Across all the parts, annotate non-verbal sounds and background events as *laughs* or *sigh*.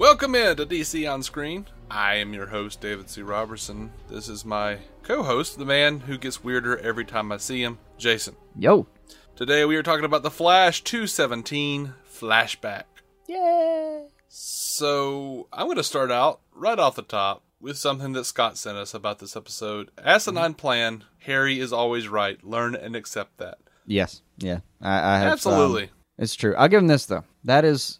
Welcome in to DC On Screen. I am your host, David C. Robertson. This is my co host, the man who gets weirder every time I see him, Jason. Yo. Today we are talking about The Flash 217 Flashback. Yay. So I'm going to start out right off the top with something that Scott sent us about this episode. Asinine plan, Harry is always right. Learn and accept that. Yes. Yeah. I, I have, Absolutely. um, it's true. I'll give him this though. That is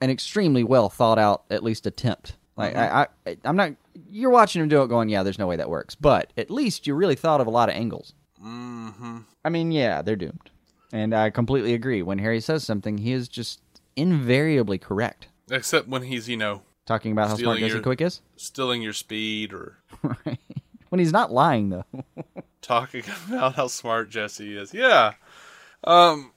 an extremely well thought out, at least attempt. Like I, I, I'm not. You're watching him do it, going, "Yeah, there's no way that works." But at least you really thought of a lot of angles. Mm-hmm. I mean, yeah, they're doomed, and I completely agree. When Harry says something, he is just invariably correct. Except when he's, you know, Talking about how smart Jesse Quick is. stealing your speed or *laughs* Right. when he's not lying though. *laughs* talking *laughs* about how smart Jesse is. Yeah. Um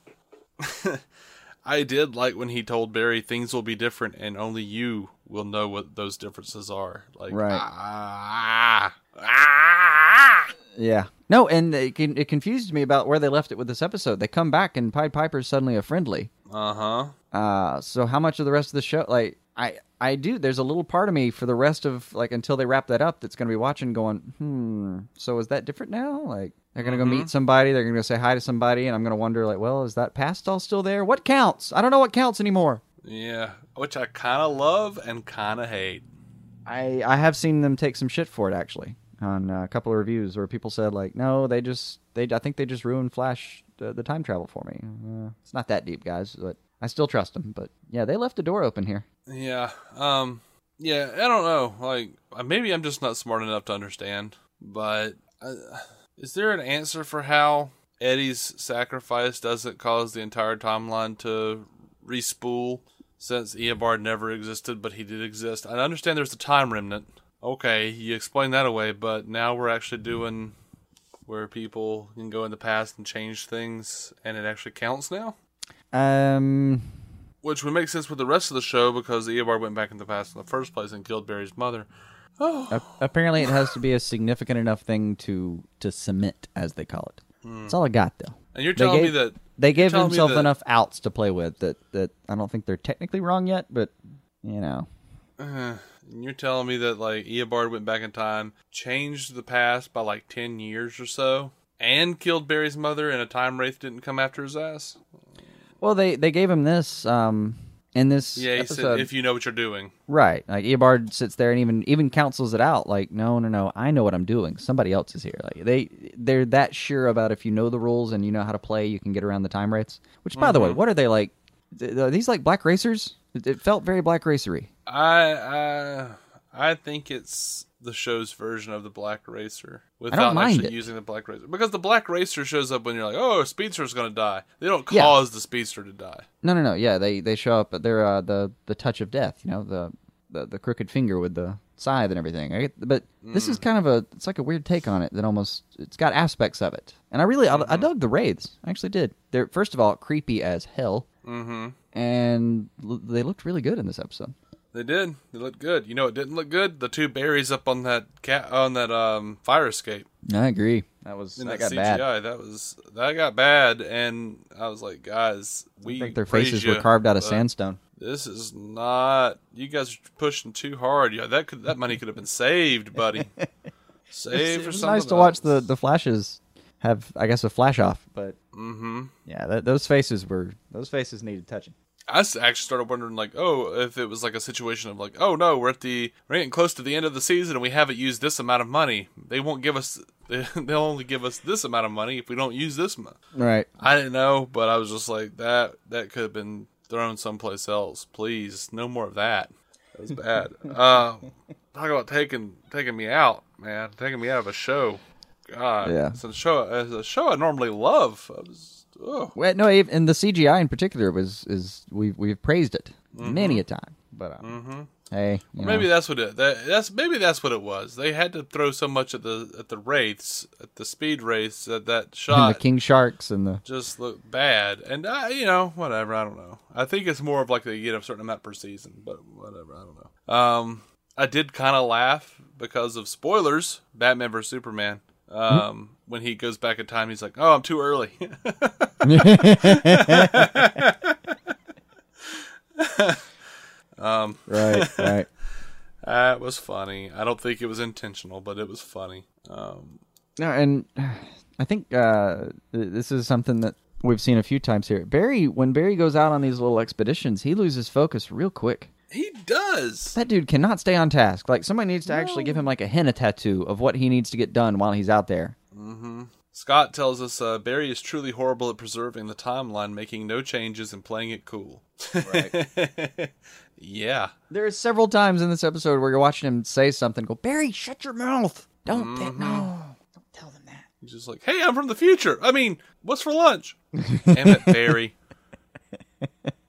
I did like when he told Barry things will be different and only you will know what those differences are. Like Right. ah, ah, Yeah. No, and it, it confused me about where they left it with this episode. They come back and Pied Piper's suddenly a friendly. uh-huh. Uh, so how much of the rest of the show? Like, I I do. There's a little part of me for the rest of like until they wrap that up that's going to be watching, going, hmm. So is that different now? Like they're going to go meet somebody. They're going to go say hi to somebody, and I'm going to wonder, like, well, is that past all still there? What counts? I don't know what counts anymore. Yeah, which I kind of love and kind of hate. I I have seen them take some shit for it actually on uh, a couple of reviews where people said like, no, they just they I think they just ruined Flash the, the time travel for me. Uh, it's not that deep, guys, but I still trust them. But yeah, they left the door open here. Yeah. Um yeah, I don't know. Like uh, maybe I'm just not smart enough to understand, but uh, is there an answer for how Eddie's sacrifice doesn't cause the entire timeline to respool since Eobard never existed but he did exist? I understand there's a time remnant. Okay, you explained that away, but now we're actually doing where people can go in the past and change things and it actually counts now? Um, Which would make sense with the rest of the show because Eobard went back in the past in the first place and killed Barry's mother. Oh, a- apparently it has to be a significant enough thing to to cement, as they call it. That's all I got though. and you're telling gave- me that They gave themselves that- enough outs to play with that that I don't think they're technically wrong yet, but you know. *sighs* Uh, you're telling me that like Eobard went back in time, changed the past by like ten years or so, and killed Barry's mother, and a time wraith didn't come after his ass. Well, they they gave him this um in this Yeah, he episode. said if you know what you're doing. Right. Like Eobard sits there and even even counsels it out. Like, no, no, no. I know what I'm doing. Somebody else is here. Like they they're that sure about if you know the rules and you know how to play, you can get around the time wraiths. Which, by the way, what are they like? Are these like black racers? It, it felt very black racery. I I I think it's the show's version of the Black Racer without actually it. using the Black Racer because the Black Racer shows up when you're like, oh, Speedster's gonna die. They don't Yeah. cause the Speedster to die. No, no, no. Yeah, they they show up. But they're uh, the the touch of death. You know, the the, the crooked finger with the scythe and everything. I but this is kind of a it's like a weird take on it that almost it's got aspects of it. And I really I, I dug the wraiths. I actually did. They're first of all creepy as hell. Mm-hmm. and l- they looked really good in this episode. They did. They looked good. You know, it didn't look good. The two Barrys up on that cat on that um fire escape I agree. That was that that, got CGI. bad. That was that got bad, and I was like, guys, we I think their faces ya, were carved out of sandstone. This is not. You guys are pushing too hard. Yeah, that could that money could have been saved, buddy. *laughs* Saved It for was something. nice to watch the the flashes have, I guess, a flash off. But Mm-hmm. yeah, th- those faces were those faces needed touching. I actually started wondering, like, oh, if it was like a situation of like, oh no, we're at the we're getting close to the end of the season and we haven't used this amount of money. They won't give us. *laughs* They'll only give us this amount of money if we don't use this much. Right. I didn't know, but I was just like that. That could have been thrown someplace else. Please, no more of that. That was bad. *laughs* uh, talk about taking taking me out, man. Taking me out of a show. God, Yeah. It's a show. It's a show I normally love. I was, oh, Well, no, and the CGI in particular was is we've we've praised it many a time. But uh, hey, you maybe know, that's what it. That, that's maybe that's what it was. They had to throw so much at the at the wraiths, at the speed wraiths, that that *laughs* and the King Sharks and the just looked bad. And I, you know, whatever. I don't know. I think it's more of like they get a certain amount per season, but whatever. I don't know. Um, I did kind of laugh because of spoilers. Batman vs Superman. Um, when he goes back in time, he's like, "Oh, I'm too early." *laughs* um, right, right. *laughs* That was funny. I don't think it was intentional, but it was funny. Um, No, and *sighs* I think uh, th- this is something that we've seen a few times here. Barry, when Barry goes out on these little expeditions, he loses focus real quick. He does. That dude cannot stay on task. Like somebody needs to actually give him like a henna tattoo of what he needs to get done while he's out there. Scott tells us uh, Barry is truly horrible at preserving the timeline, making no changes and playing it cool. *laughs* yeah. There are several times in this episode where you're watching him say something. Go, Barry, shut your mouth. Don't think no. Don't tell them that. He's just like, hey, I'm from the future. I mean, what's for lunch? *laughs* Damn it, Barry. *laughs*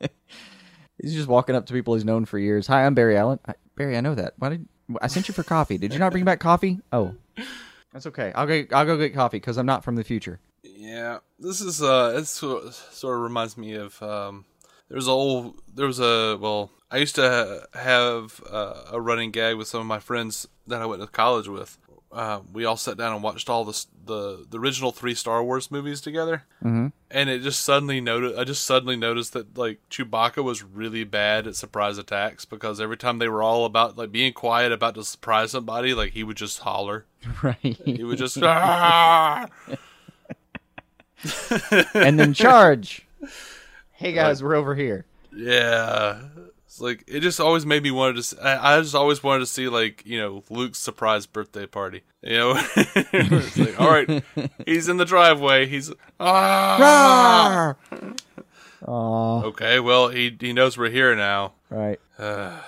He's just walking up to people he's known for years. Hi, I'm Barry Allen. I, Barry, I know that. Why did I sent you for coffee? Did you not bring back coffee? Oh, that's okay. I'll go. I'll go get coffee because I'm not from the future. Yeah, this is uh, it sort of reminds me of um, there was a old there was a well, I used to ha- have uh, a running gag with some of my friends that I went to college with. Uh, we all sat down and watched all the the the original three Star Wars movies together, mm-hmm. and it just suddenly noted I just suddenly noticed that like Chewbacca was really bad at surprise attacks because every time they were all about like being quiet about to surprise somebody, like he would just holler. *laughs* Right. He would just *laughs* ah! and then charge. *laughs* Hey guys, we're over here. Yeah, it's like it just always made me wanted to. I just always wanted to see like you know Luke's surprise birthday party. You know, *laughs* it's like all right, *laughs* he's in the driveway. He's ah. Okay, well he he knows we're here now. Right. *sighs*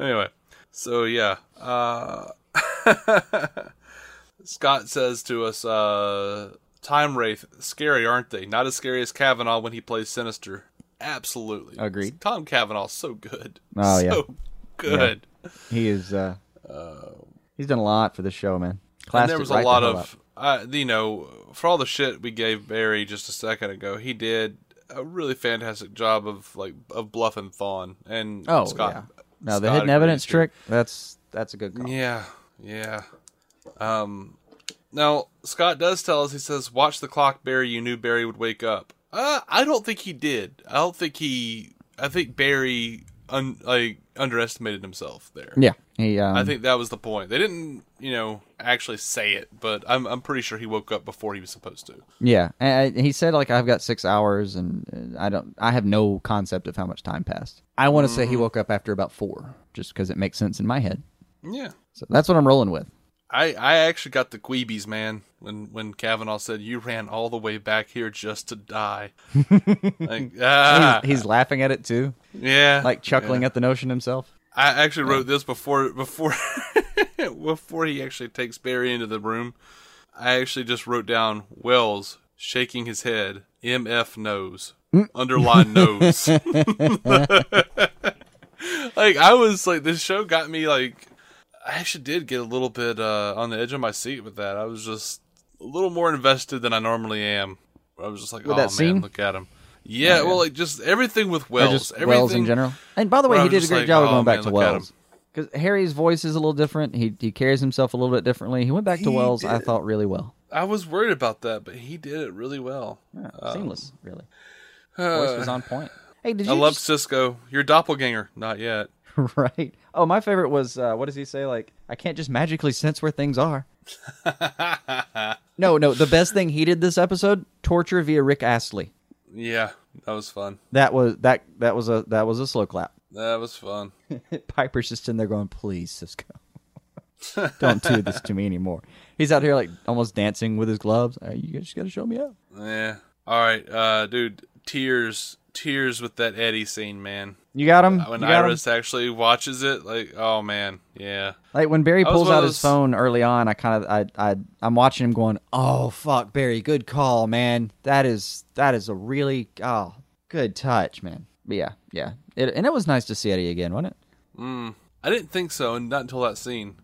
Anyway, so yeah, uh, *laughs* Scott says to us, uh, "Time Wraith, scary, aren't they? Not as scary as Cavanagh when he plays Sinister. Absolutely, Agreed. Tom Cavanagh's so good. Oh, yeah. so good. He is. uh uh, He's done a lot for the show, man. Classed and there was a the lot of, uh, you know, for all the shit we gave Barry just a second ago, he did a really fantastic job of like of bluffing Thawne and Oh Scott. yeah. No, the Scott hidden evidence trick. That's that's a good call. Yeah, yeah. Um, now Scott does tell us. He says, "Watch the clock, Barry. You knew Barry would wake up." Uh, I don't think he did. I don't think he. I think Barry un, like underestimated himself there. Yeah. He. Um, I think that was the point. They didn't, you know, actually say it, but I'm I'm pretty sure he woke up before he was supposed to. Yeah, and he said like I've got six hours, and I don't. I have no concept of how much time passed. I want to say Mm-hmm. he woke up after about four, just because it makes sense in my head. Yeah. So that's what I'm rolling with. I, I actually got the queebies, man, when when Cavanagh said you ran all the way back here just to die. *laughs* like ah, He's, he's laughing at it too, yeah, like chuckling at the notion himself. I actually wrote this before before *laughs* before he actually takes Barry into the room. I actually just wrote down Wells shaking his head. MF knows. *laughs* Underline knows. like I was like this show got me like I actually did get a little bit uh on the edge of my seat with that. I was just a little more invested than I normally am. I was just like, With oh man, scene? look at him. Yeah, Oh, yeah. well, like just everything with Wells, everything Wells in general. And by the way, he did a great like, job of oh, going back man, to Wells. Because Harry's voice is a little different. He he carries himself a little bit differently. He went back to He Wells. I thought really well. I was worried about that, but he did it really well. Yeah, Um, seamless, really. *sighs* Voice was on point. Hey, did you I love just- Cisco. Your doppelganger, not yet. *laughs* right? Oh, my favorite was uh, what does he say? Like, I can't just magically sense where things are. no, no. The best thing he did this episode: torture via Rick Astley. Yeah, that was fun. That was that that was a that was a slow clap. That was fun. *laughs* Piper's just in there going, "Please, Cisco, *laughs* don't do this to me anymore." He's out here like almost dancing with his gloves. Uh, you just got to show me up. Yeah. All right, uh, dude. Tears, tears with that Eddie scene, man. You got him. When you got him? Iris actually watches it, like, oh man, yeah. Like when Barry pulls out of his phone early on, I kind of I I I'm watching him going, "Oh fuck, Barry, good call, man. That is that is a really oh good touch, man." But yeah, yeah, it, and it was nice to see Eddie again, wasn't it? Mm. I didn't think so, and not until that scene.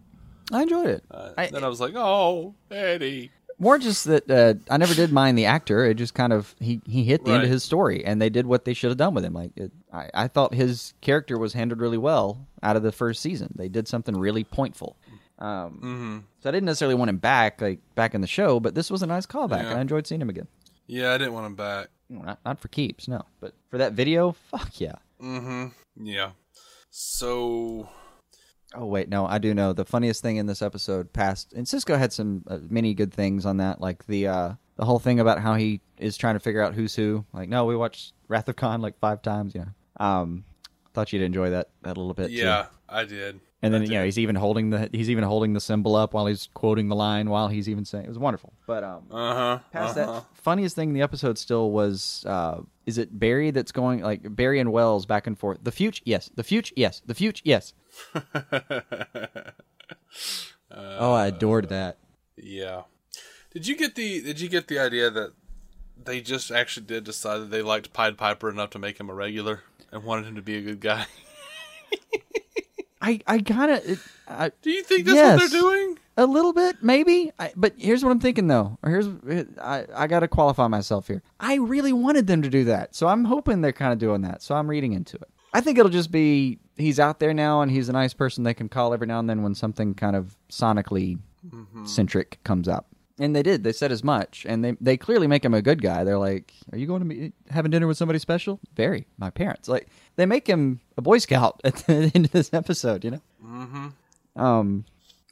I enjoyed it. Uh, I- then I was like, oh, Eddie. More just that uh, I never did mind the actor. It just kind of he he hit the end of his story, and they did what they should have done with him. Like it, I I thought his character was handled really well out of the first season. They did something really pointful. Um, hmm so I didn't necessarily want him back, like back in the show, but this was a nice callback. Yeah. I enjoyed seeing him again. Yeah, I didn't want him back. Not, not for keeps, no. But for that video, fuck yeah. Mm-hmm. Yeah. So Oh wait, no, I do know the funniest thing in this episode. Past and Cisco had some uh, many good things on that, like the uh, the whole thing about how he is trying to figure out who's who. Like, no, we watched Wrath of Khan like five times. Yeah, um, thought you'd enjoy that that a little bit. too. Yeah, I did. And then I you know he's even holding the he's even holding the symbol up while he's quoting the line while he's even saying it was wonderful. But um, Uh huh. past uh-huh. that funniest thing in the episode still was uh is it barry that's going like barry and wells back and forth the future yes the future yes the future yes *laughs* oh i adored that Yeah. Did you get the Did you get the idea that they just actually did decide that they liked Pied Piper enough to make him a regular and wanted him to be a good guy? *laughs* i i kind of Do you think that's Yes. what they're doing? a little bit maybe. I, but here's what i'm thinking though. Or here's i i gotta qualify myself here. I really wanted them to do that so i'm hoping they're kind of doing that so i'm reading into it. I think it'll just be he's out there now and he's a nice person they can call every now and then when something kind of sonically mm-hmm. centric comes up and they did they said as much and they they clearly make him a good guy they're like are you going to be having dinner with somebody special very my parents like they make him a boy scout *laughs* at the end of this episode you know Mm-hmm. um,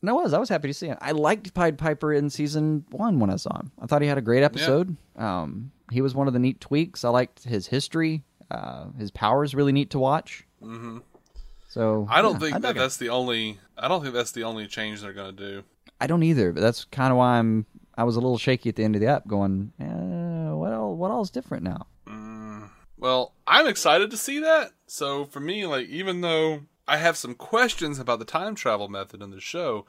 and I was, I was happy to see him. I liked Pied Piper in season one when I saw him. I thought he had a great episode. Um, he was one of the neat tweaks. I liked his history. Uh, his powers really neat to watch. Mm-hmm. So I don't yeah, think I that it. that's the only. I don't think that's the only change they're going to do. I don't either, but that's kind of why I'm. I was a little shaky at the end of the app, going, eh, "What all? What all's different now?" Well, I'm excited to see that. So for me, like even though I have some questions about the time travel method in the show,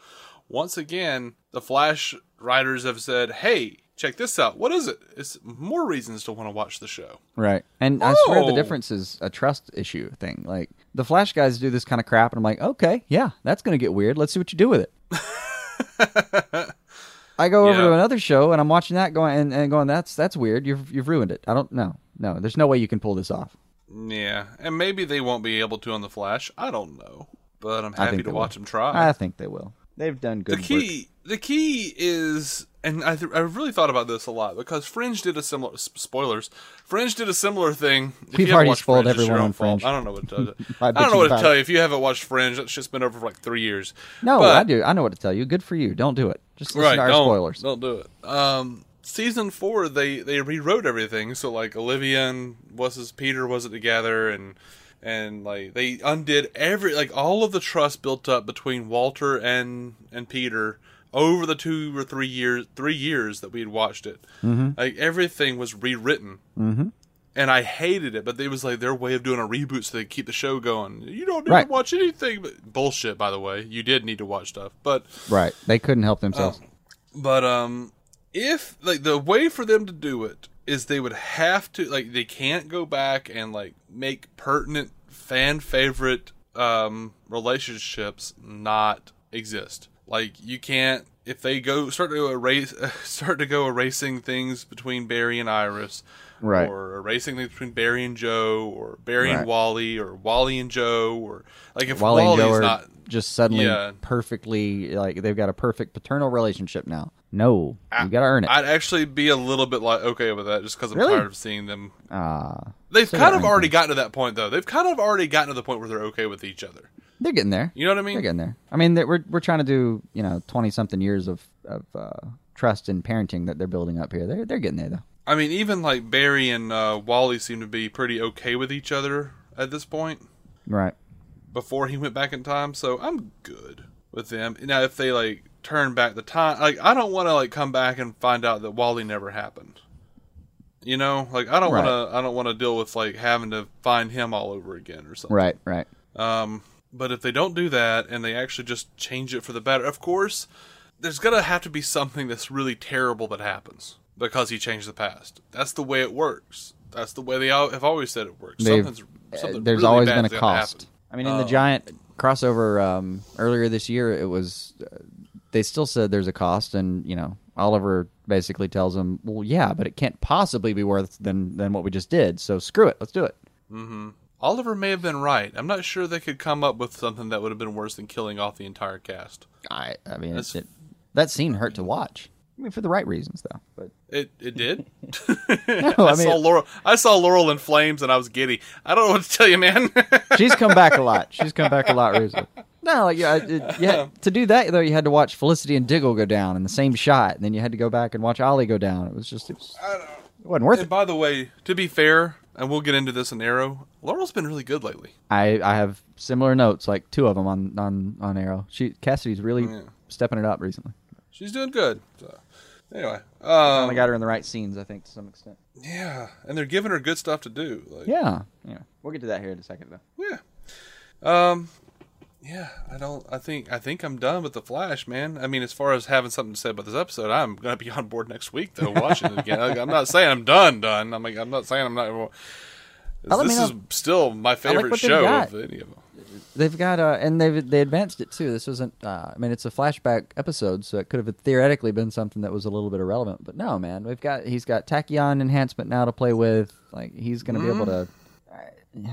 once again, the Flash writers have said, "Hey, check this out. What is it? It's more reasons to want to watch the show." Right. And I swear the Oh. difference is a trust issue thing. Like the Flash guys do this kind of crap, and I'm like, okay, yeah, that's going to get weird. Let's see what you do with it. *laughs* I go over Yeah. to another show and I'm watching that going and, and going, that's that's weird. You've you've ruined it. I don't know. No, there's no way you can pull this off. Yeah, and maybe they won't be able to on the Flash. I don't know, but I'm happy to watch will. them try. I think they will. They've done good the key the key is and I, th- I really thought about this a lot because Fringe did a similar s- spoilers. Fringe did a similar thing. If We've you haven't already watched spoiled Fringe, everyone own on fault. Fringe. I don't know what to tell you. I I, don't know what to have. tell you if you haven't watched Fringe. That shit's been over for like three years. No, But- I do. I know what to tell you. Good for you. Don't do it. Just listen right? to our don't spoilers. don't do it. Um, season four, they they rewrote everything. So like Olivia and was his Peter wasn't together, and and like they undid every like all of the trust built up between Walter and and Peter over the two or three years three years that we had watched it. Mm-hmm. Like everything was rewritten. Mhm. And I hated it, but it was like their way of doing a reboot so they keep the show going. You don't need Right. to watch anything, but bullshit. By the way, you did need to watch stuff, but Right. They couldn't help themselves. but um, if like the way for them to do it is they would have to like they can't go back and like make pertinent fan favorite um relationships not exist. Like you can't if they go start to erase *laughs* start to go erasing things between Barry and Iris. Right. Or a racing things between Barry and Joe, or Barry Right. and Wally, or Wally and Joe, or like if Wally and Wally's Joe are not just suddenly Yeah. perfectly like they've got a perfect paternal relationship now. No, you got to earn it. I'd actually be a little bit like okay with that, just because I'm Really? tired of seeing them. Ah, They've So kind of already gotten to that point, though. They've kind of already gotten to the point where they're okay with each other. they're getting there. You know what I mean? They're getting there. I mean, we're we're trying to do you know twenty something years of of uh, trust and parenting that they're building up here. They're they're getting there though. I mean, even like Barry and uh, Wally seem to be pretty okay with each other at this point. Right. Before he went back in time, so I'm good with them. Now, if they like turn back the time, like I don't want to like come back and find out that Wally never happened. You know, like I don't Right. want to. I don't want to deal with like having to find him all over again or something. Right. Right. Um, but if they don't do that and they actually just change it for the better, of course, there's gonna have to be something that's really terrible that happens because he changed the past. That's the way it works. That's the way they have always said it works. They've- Something's, Uh, something there's really always been a cost. I mean, in the Oh. giant crossover um, earlier this year, it was uh, they still said there's a cost, and you know Oliver basically tells him, "Well, yeah, but it can't possibly be worse than than what we just did. So screw it, let's do it." Oliver may have been right. I'm not sure they could come up with something that would have been worse than killing off the entire cast. I I mean, it, that scene hurt to watch. I mean, for the right reasons though. But It it did. *laughs* *laughs* I I, mean- saw Laurel. I saw Laurel in flames, and I was giddy. I don't know what to tell you, man. *laughs* she's come back a lot. She's come back a lot recently. No, like yeah, it, yeah. To do that though, you had to watch Felicity and Diggle go down in the same shot, and then you had to go back and watch Ollie go down. It was just it, was, it wasn't worth And it. by the way, to be fair, and we'll get into this in Arrow, Laurel's been really good lately. I I have similar notes, like two of them on on on Arrow. She Cassidy's really Yeah. stepping it up recently. She's doing good. So, anyway, um, got her in the right scenes, I think, to some extent. yeah, and they're giving her good stuff to do. Like, Yeah, yeah. We'll get to that here in a second, though. Yeah. Um yeah, I don't I think I think I'm done with the Flash, man. I mean, as far as having something to say about this episode, I'm going to be on board next week though watching it again. Like, I'm not saying I'm done done. I'm like I'm not saying I'm not I'll let me This is still my favorite they've show of any of them. They've got uh, and they've they advanced it too. This wasn't. Uh, I mean, it's a flashback episode, so it could have theoretically been something that was a little bit irrelevant. But no, man, we've got he's got tachyon enhancement now to play with. Like he's going to be able to. Uh,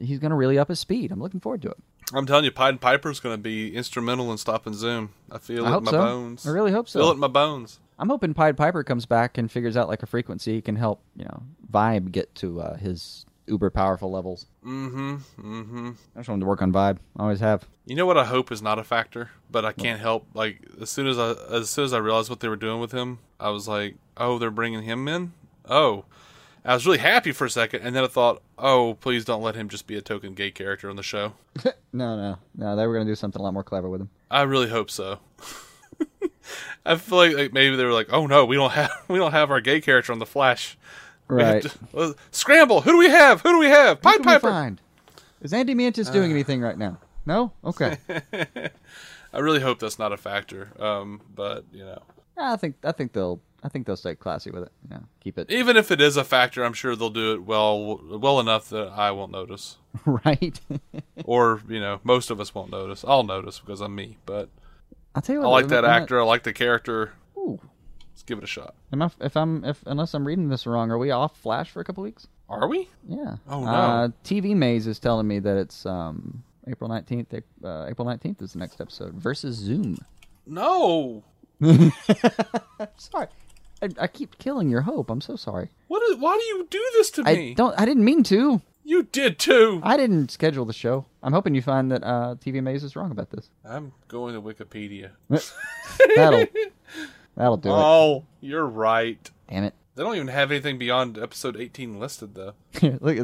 he's going to really up his speed. I'm looking forward to it. I'm telling you, Pied Piper's going to be instrumental in stopping Zoom. I feel I it in my so. bones. I really hope so. Feel it in my bones. I'm hoping Pied Piper comes back and figures out like a frequency he can help you know Vibe get to uh, his uber powerful levels. Mm-hmm. Mm-hmm. I just wanted to work on Vibe. I always have. You know what I hope is not a factor, but I can't help like as soon as I as soon as I realized what they were doing with him, I was like, "Oh, they're bringing him in." Oh, I was really happy for a second, and then I thought, "Oh, please don't let him just be a token gay character on the show." *laughs* No, no, no. They were going to do something a lot more clever with him. I really hope so. *laughs* I feel like, like maybe they were like, "Oh no, we don't have *laughs* we don't have our gay character on the Flash." *laughs* Right. to- scramble. Who do we have? Who do we have? Pied Piper. find? Is Andy Mientus doing anything right now? No. Okay. *laughs* I really hope that's not a factor. Um, but you know, I think I think they'll I think they'll stay classy with it. Yeah, keep it even if it is a factor, I'm sure they'll do it well well enough that I won't notice. *laughs* right. or you know most of us won't notice i'll notice because i'm me but I'll tell you what. like I'm that not- actor i like the character Ooh. Let's give it a shot Am I, if I'm if unless I'm reading this wrong, are we off Flash for a couple weeks? are we Yeah. Oh, no. Uh, TV Maze is telling me that it's um April nineteenth. Uh, April nineteenth is the next episode versus Zoom. no *laughs* Sorry, I, I keep killing your hope. I'm so sorry. what is, why do you do this to I me don't. I didn't mean to. you did too I didn't schedule the show. I'm hoping you find that uh, TV Maze is wrong about this. i'm going to wikipedia *laughs* That'll *laughs* that'll do it. oh you're right Damn it. they don't even have anything beyond episode 18 listed though *laughs* Look,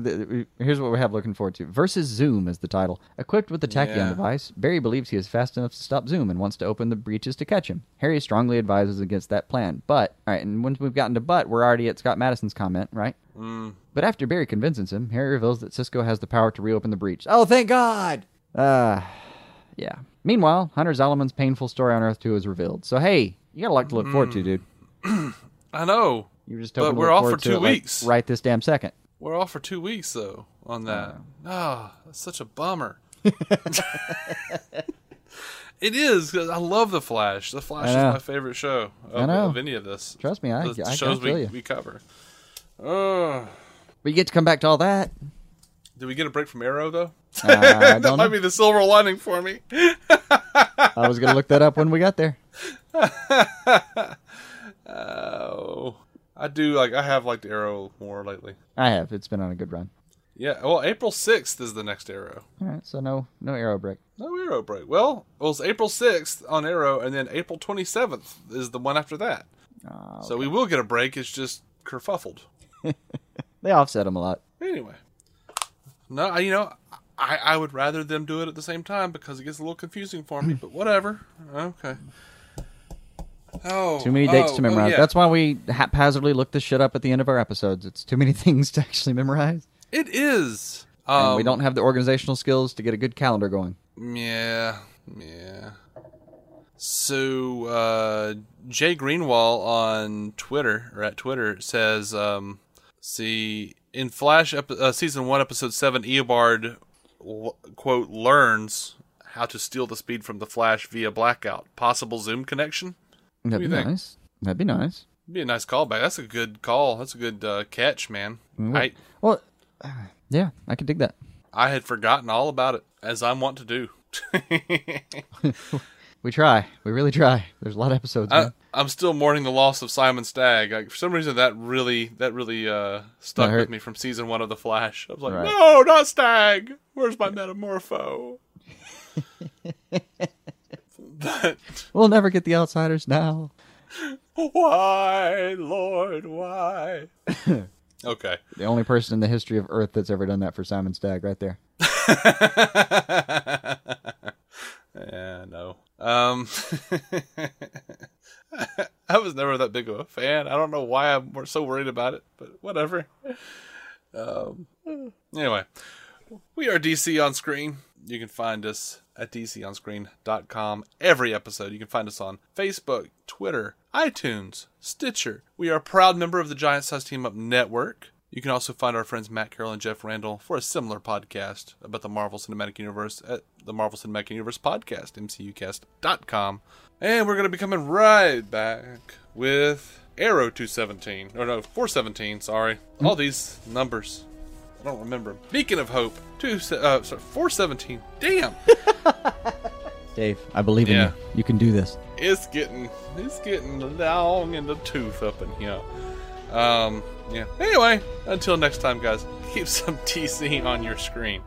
here's what we have looking forward to. Versus Zoom is the title. Equipped with the tachyon Yeah. device, Barry believes he is fast enough to stop Zoom and wants to open the breaches to catch him. Harry strongly advises against that plan. But, all right, and once we've gotten to but, we're already at Scott Madison's comment, right? mm. But after Barry convinces him, Harry reveals that Cisco has the power to reopen the breach. Oh, thank God! Uh, yeah. Meanwhile, Hunter Zolomon's painful story on Earth 2 is revealed. So, hey, you got a lot to look forward to, dude. *clears throat* i know You were just But to we're look off forward for to two it, like, weeks. right this damn second. we're off for two weeks though on that ah that's such a bummer *laughs* It is 'cause I love the Flash. The Flash is know. my favorite show I of, know. of any of this. Trust me, I- the I- I shows we, you. we cover. Uh, But you get to come back to all that. did we get a break from Arrow though? Uh, I *laughs* that don't might know. be the silver lining for me. *laughs* I was gonna look that up when we got there. Oh, I do like I have liked Arrow more lately. I have. It's been on a good run. Yeah, well, April sixth is the next Arrow. All right, so no no arrow break. No Arrow break. Well, it was April sixth on Arrow, and then April twenty seventh is the one after that. Oh, So we will get a break. It's just kerfuffled. *laughs* they offset them a lot. Anyway, no, you know, I I would rather them do it at the same time because it gets a little confusing for me. But whatever. Okay. Oh, Too many dates oh, to memorize. Oh, yeah. That's why we haphazardly look this shit up at the end of our episodes. It's too many *laughs* things to actually memorize, it is. and Um, we don't have the organizational skills to get a good calendar going. Yeah, yeah. So uh, Jay Greenwall on Twitter or at Twitter says, um, "See in Flash epi- uh, season one, episode seven, Eobard quote learns how to steal the speed from the Flash via blackout. Possible Zoom connection. That'd be think? nice. That'd be nice. Be a nice callback. That's a good call. That's a good uh, catch, man. I Well, uh, *sighs* yeah, I could dig that. I had forgotten all about it, as I'm wont to do." *laughs* *laughs* We try. We really try. There's a lot of episodes. I, I'm still mourning the loss of Simon Stagg. Like for some reason, that really that really uh, stuck with me from season one of The Flash. I was like, Right. no, not Stagg. Where's my metamorpho? *laughs* but We'll never get the outsiders now. why, Lord, why? *laughs* okay. The only person in the history of Earth that's ever done that for Simon Stagg, right there. *laughs* yeah, no. Um, *laughs* I was never that big of a fan. I don't know why I'm so worried about it, but whatever. Um, anyway, we are DC on Screen. You can find us at dconscreen.com every episode. You can find us on Facebook, Twitter, iTunes, Stitcher. We are a proud member of the Giant Size Team Up Network. You can also find our friends Matt Carroll and Jeff Randall for a similar podcast about the Marvel Cinematic Universe at the Marvel Cinematic Universe Podcast, mcucast.com. And we're going to be coming right back with Arrow 217. Or no, 417, sorry. All these numbers. I don't remember. Beacon of Hope, two, uh, sorry, 417. Damn. *laughs* Dave, I believe in Yeah. you. You can do this. it's getting it's getting long in the tooth up in here. Um, yeah. Anyway, until next time, guys. Keep *laughs* some DC on your screen.